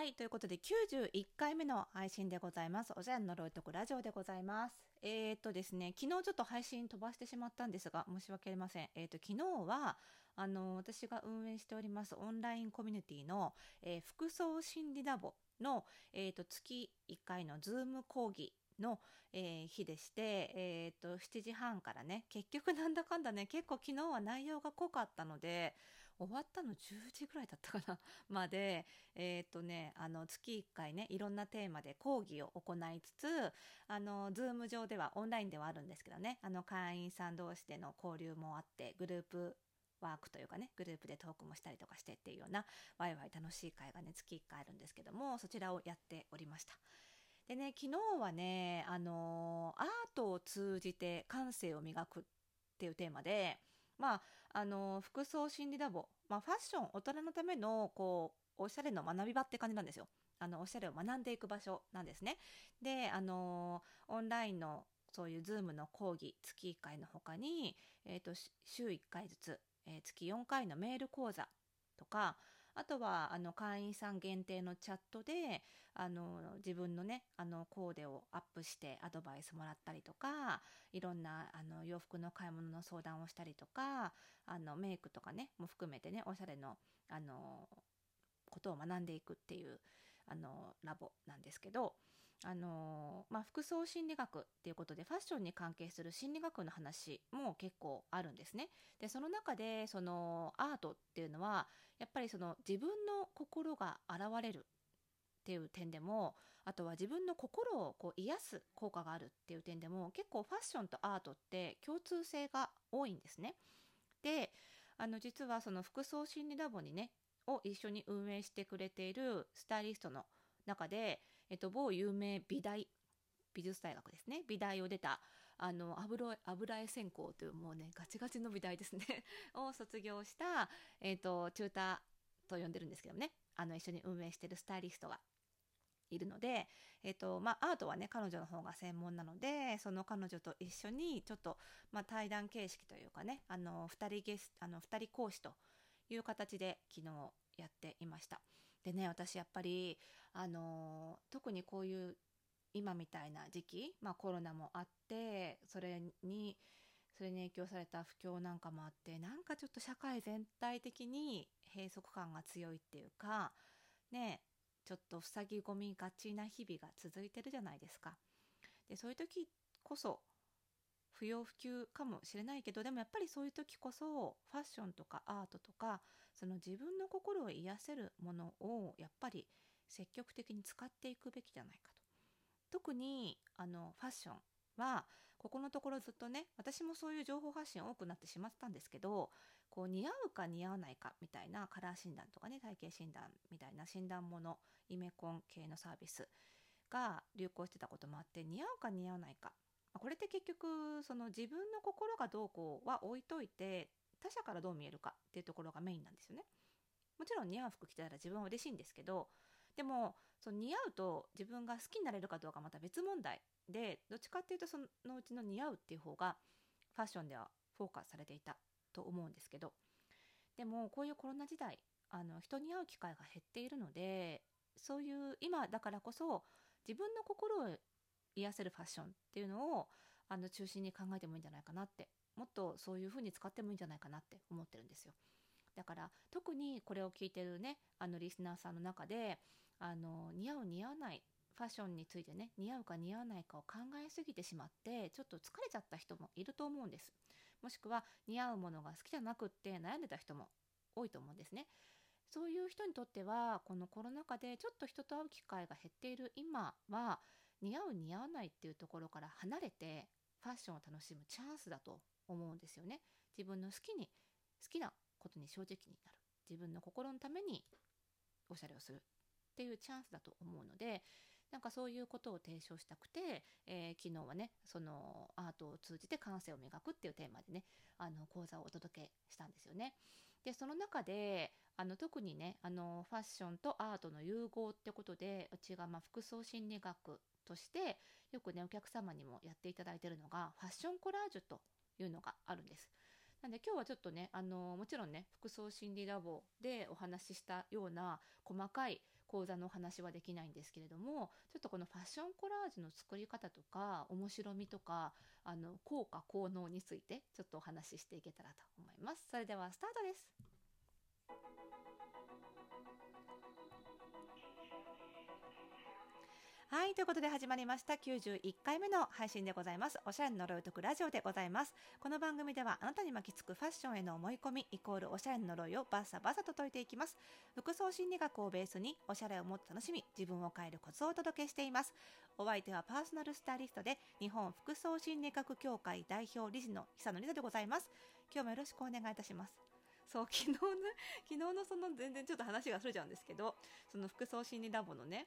はい。ということで、91回目の配信でございます。おじゃんの呪いとくラジオでございます。えー、っとですね、昨日ちょっと配信飛ばしてしまったんですが、申し訳ありません。えー、っと、昨日は、あの、私が運営しておりますオンラインコミュニティの、えー服装心理ラボの、え、っと、月1回のズーム講義の、えー日でして、えーっと、7時半からね、結局なんだかんだね、結構昨日は内容が濃かったので、終わったの10時ぐらいだったかな まで、えーっとね、あの、月1回ね、いろんなテーマで講義を行いつつ、あの、ズーム上では、オンラインではあるんですけどね、あの、会員さん同士での交流もあって、グループワークというかね、グループでトークもしたりとかしてっていうような、ワイワイ楽しい会がね、月1回あるんですけども、そちらをやっておりました。でね、昨日はね、あのアートを通じて感性を磨くっていうテーマで、まあ、あの服装心理ラボ、まあ、ファッション、大人のための、こう、おしゃれの学び場って感じなんですよ。あの、おしゃれを学んでいく場所なんですね。で、あのオンラインの、そういうズームの講義、月1回の他に、えっ、と、週1回ずつ、えー月4回のメール講座とか、あとは、あの、会員さん限定のチャットで、あの、自分のね、あの、コーデをアップしてアドバイスもらったりとか、いろんな、あの、洋服の買い物の相談をしたりとか、あの、メイクとかね、も含めてね、おしゃれの、あの、ことを学んでいくっていう、あの、ラボなんですけど、あのまあ、服装心理学っていうことでファッションに関係する心理学の話も結構あるんですね。でその中でそのアートっていうのはやっぱりその自分の心が現れるっていう点でもあとは自分の心をこう癒す効果があるっていう点でも結構ファッションとアートって共通性が多いんですね。であの実はその服装心理ラボにねを一緒に運営してくれているスタイリストの中で、えっと、某有名美大美術大学ですね。美大を出たあの油油絵専攻というもうねガチガチの美大ですね。を卒業した、えっと、チューターと呼んでるんですけどね。あの一緒に運営してるスタイリストがいるので、えっとまあ、アートはね彼女の方が専門なのでその彼女と一緒にちょっと、まあ、対談形式というかねあの2人ゲスあの2人講師という形で昨日やっていました。でね私やっぱりあの特にこういう今みたいな時期、まあ、コロナもあってそれにそれに影響された不況なんかもあってなんかちょっと社会全体的に閉塞感が強いっていうかねちょっと塞ぎ込みがちな日々が続いてるじゃないですか。でそういう時こそ不要不急かもしれないけどでもやっぱりそういう時こそファッションとかアートとかその自分の心を癒せるものをやっぱり積極的に使っていくべきじゃないかと。特にあのファッションはここのところずっとね私もそういう情報発信多くなってしまったんですけどこう似合うか似合わないかみたいなカラー診断とかね体型診断みたいな診断ものイメコン系のサービスが流行してたこともあって似合うか似合わないかこれって結局その自分の心がどうこうは置いといて他者からどう見えるかっていうところがメインなんですよね。もちろん似合う服着てたら自分は嬉しいんですけどでもその似合うと自分が好きになれるかどうかまた別問題でどっちかっていうとそのうちの似合うっていう方がファッションではフォーカスされていたと思うんですけどでもこういうコロナ時代あの人に会う機会が減っているのでそういう今だからこそ自分の心を癒せるファッションっていうのをあの中心に考えてもいいんじゃないかなってもっとそういう風に使ってもいいんじゃないかなって思ってるんですよ。だから特にこれを聞いてるねあのリスナーさんの中であの似合う似合わないファッションについてね似合うか似合わないかを考えすぎてしまってちょっと疲れちゃった人もいると思うんですもしくは似合うものが好きじゃなくって悩んでた人も多いと思うんですねそういう人にとってはこのコロナ禍でちょっと人と会う機会が減っている今は似合う似合わないっていうところから離れてファッションを楽しむチャンスだと思うんですよね。自分の好きに好きなことに正直になる。自分の心のためにおしゃれをする。っていうチャンスだと思うのでなんかそういうことを提唱したくて、えー昨日はねそのアートを通じて感性を磨くっていうテーマでねあの講座をお届けしたんですよね。でその中であの特にねあのファッションとアートの融合ってことでうちがま服装心理学としてよくねお客様にもやっていただいてるのがファッションコラージュというのがあるんです。なんで今日はちょっとねあのもちろんね服装心理ラボでお話ししたような細かい講座のお話はできないんですけれどもちょっとこのファッションコラージュの作り方とか面白みとかあの効果効能についてちょっとお話ししていけたらと思いますそれではスタートですはい、ということで始まりました91回目の配信でございます。おしゃれの呪いを解くラジオでございます。この番組ではあなたに巻きつくファッションへの思い込みイコールおしゃれの呪いをバッサバサと解いていきます。服装心理学をベースにおしゃれをもっと楽しみ、自分を変えるコツをお届けしています。お相手はパーソナルスタイリストで日本服装心理学協会代表理事の久野里沙でございます。今日もよろしくお願いいたします。そう昨日の昨日のその全然ちょっと話がそれちゃうんですけどその服装心理ラボのね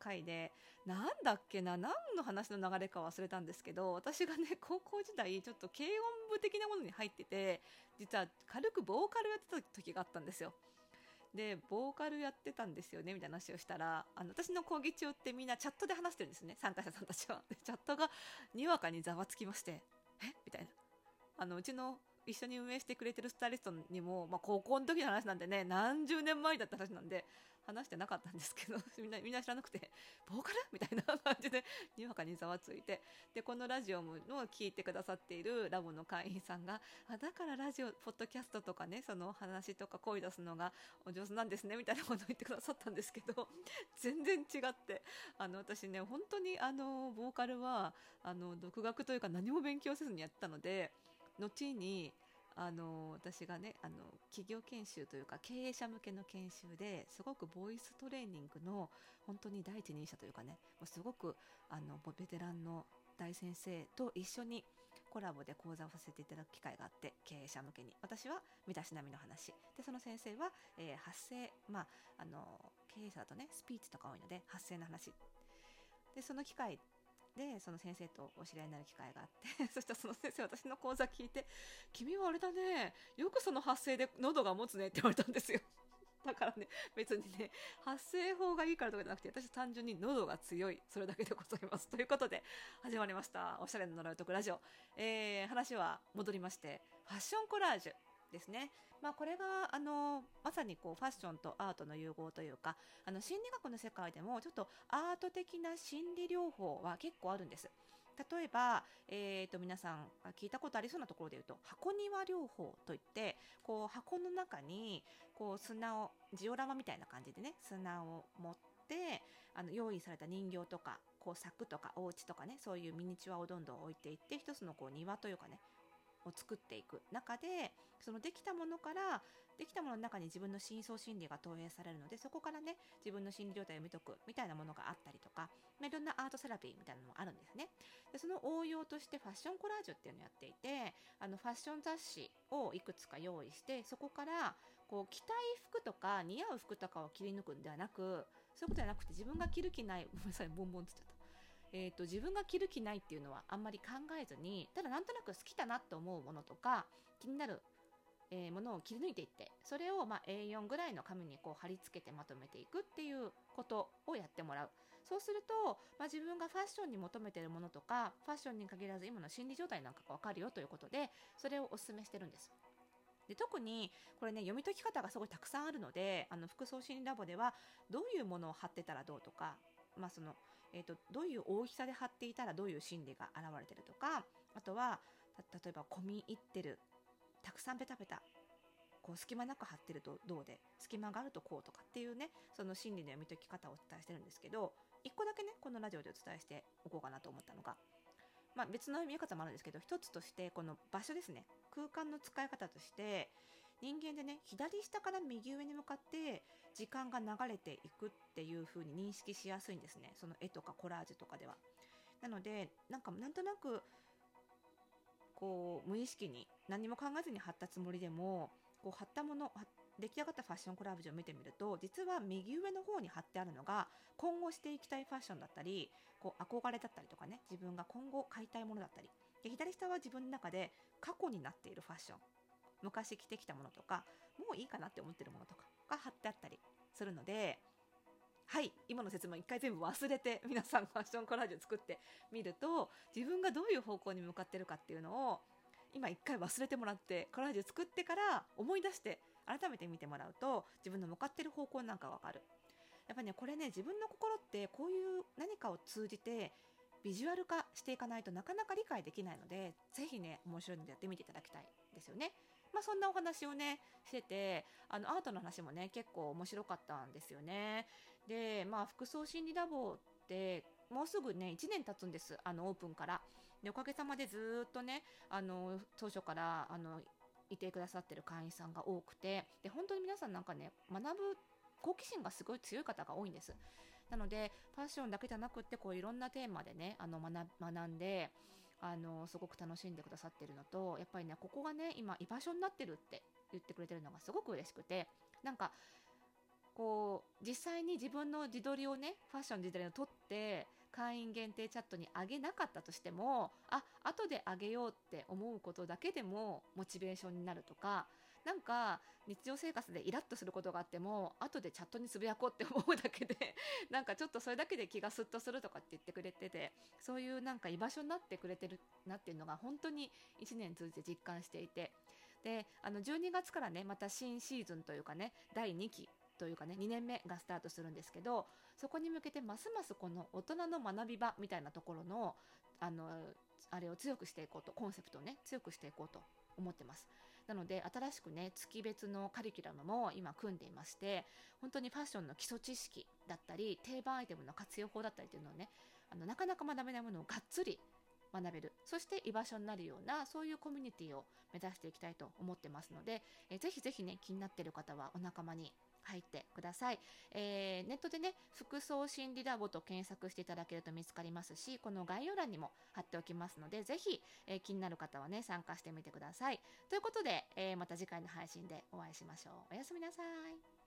回でなんだっけな何の話の流れか忘れたんですけど私がね 高校時代ちょっと軽音部的なものに入ってて実は軽くボーカルやってた時があったんですよ。でボーカルやってたんですよねみたいな話をしたらあの私の講義中ってみんなチャットで話してるんですね参加者さんたちは。でチャットがにわかにざわつきまして「え？みたいな。あのうちの一緒に運営してくれてるスタイリストにも、まあ、高校の時の話なんでね何十年前だった話なんで話してなかったんですけど みんなみんな知らなくてボーカル？みたいな 感じでにわかにざわついてでこのラジオもの聞いてくださっているラボの会員さんがあだからラジオポッドキャストとかねその話とか声出すのがお上手なんですねみたいなことを言ってくださったんですけど 全然違ってあの私ね本当にあのボーカルはあの独学というか何も勉強せずにやったので後にあの私がねあの企業研修というか経営者向けの研修ですごくボイストレーニングの本当に第一人者というかねもうすごくあのベテランの大先生と一緒にコラボで講座をさせていただく機会があって経営者向けに。私は身だしなみの話。でその先生は、えー、発声まああの経営者だとねスピーチとか多いので発声の話。でその機会でその先生とお知り合いになる機会があって そしたらその先生私の講座聞いて「君はあれだねよくその発声で喉が持つね」って言われたんですよ。だからね別にね発声法がいいからとかじゃなくて私単純に喉が強いそれだけでございます。ということで始まりました。おしゃれの呪いとくラジオ、えー、話は戻りましてファッションコラージュ。ですね。まあ、これがあのまさにこうファッションとアートの融合というかあの心理学の世界でもちょっとアート的な心理療法は結構あるんです。例えば、えーと、皆さん聞いたことありそうなところで言うと箱庭療法といってこう箱の中にこう砂をジオラマみたいな感じでね砂を持ってあの用意された人形とかこう柵とかお家とかねそういうミニチュアをどんどん置いていって一つのこう庭というかねを作っていく中でそのできたものからできたものの中に自分の深層心理が投影されるのでそこからね自分の心理状態を見とくみたいなものがあったりとかいろんなアートセラピーみたいなのもあるんですね。でその応用としてファッションコラージュっていうのをやっていてあのファッション雑誌をいくつか用意してそこからこう着たい服とか似合う服とかを切り抜くんではなくそういうことじゃなくて自分が着る気ないごめんなさいボンボンつっちゃった。えーと、自分が着る気ないっていうのはあんまり考えずにただなんとなく好きだなと思うものとか気になる、えー、ものを切り抜いていってそれをまあ A4 ぐらいの紙にこう貼り付けてまとめていくっていうことをやってもらうそうすると、まあ、自分がファッションに求めてるものとかファッションに限らず今の心理状態なんかが分かるよということでそれをお勧めしてるんです。で特にこれね読み解き方がすごいたくさんあるのであの服装心理ラボではどういうものを貼ってたらどうとか、まあ、そのえーと、どういう大きさで貼っていたらどういう心理が現れてるとかあとは例えば込み入ってるたくさんペタペタこう隙間なく貼ってるとどうで隙間があるとこうとかっていうねその心理の読み解き方をお伝えしてるんですけど1個だけねこのラジオでお伝えしておこうかなと思ったのが、まあ、別の見え方もあるんですけど一つとしてこの場所ですね。空間の使い方として人間でね左下から右上に向かって時間が流れていくっていう風に認識しやすいんですね。その絵とかコラージュとかでは。なのでなんかなんとなくこう無意識に何も考えずに貼ったつもりでもこう貼ったもの出来上がったファッションコラージュを見てみると実は右上の方に貼ってあるのが今後していきたいファッションだったりこう憧れだったりとかね自分が今後買いたいものだったり。で左下は自分の中で過去になっているファッション。昔着てきたものとかもういいかなって思ってるものとかが貼ってあったりするのではい今の説明一回全部忘れて 皆さんファッションコラージュ作ってみると自分がどういう方向に向かってるかっていうのを今一回忘れてもらってコラージュ作ってから思い出して改めて見てもらうと自分の向かってる方向なんかわかる。やっぱねこれね自分の心ってこういう何かを通じてビジュアル化していかないとなかなか理解できないのでぜひね面白いのでやってみていただきたいですよね。まあ、そんなお話をねしててあのアートの話もね結構面白かったんですよね。でまあ服装心理ラボってもうすぐね1年経つんですあのオープンから。でおかげさまでずっとねあの当初からあのいてくださってる会員さんが多くてで本当に皆さんなんかね学ぶ好奇心がすごい強い方が多いんです。なのでファッションだけじゃなくってこういろんなテーマでねあの学学んであのすごく楽しんでくださってるのとやっぱりねここがね今居場所になってるって言ってくれてるのがすごく嬉しくてなんかこう実際に自分の自撮りをねファッション自撮りを撮って会員限定チャットにあげなかったとしてもあ後であげようって思うことだけでもモチベーションになるとかなんか日常生活でイラッとすることがあっても後でチャットにつぶやこうって思うだけで なんかちょっとそれだけで気がスッとするとかって言ってくれててそういうなんか居場所になってくれてるなっていうのが本当に1年通じて実感していてであの12月からねまた新シーズンというかね第2期というかね2年目がスタートするんですけどそこに向けてますますこの大人の学び場みたいなところのあのあれを強くしていこうとコンセプトをね強くしていこうと思ってます。なので新しくね月別のカリキュラムも今組んでいまして本当にファッションの基礎知識だったり定番アイテムの活用法だったりというのをねあのなかなか学べないものをがっつり学べる。そして居場所になるようなそういうコミュニティを目指していきたいと思ってますので、えー、ぜひぜひね気になっている方はお仲間に入ってください、えー、ネットでね服装心理ラボと検索していただけると見つかりますしこの概要欄にも貼っておきますのでぜひ、えー、気になる方はね参加してみてください。ということで、えー、また次回の配信でお会いしましょう。おやすみなさい。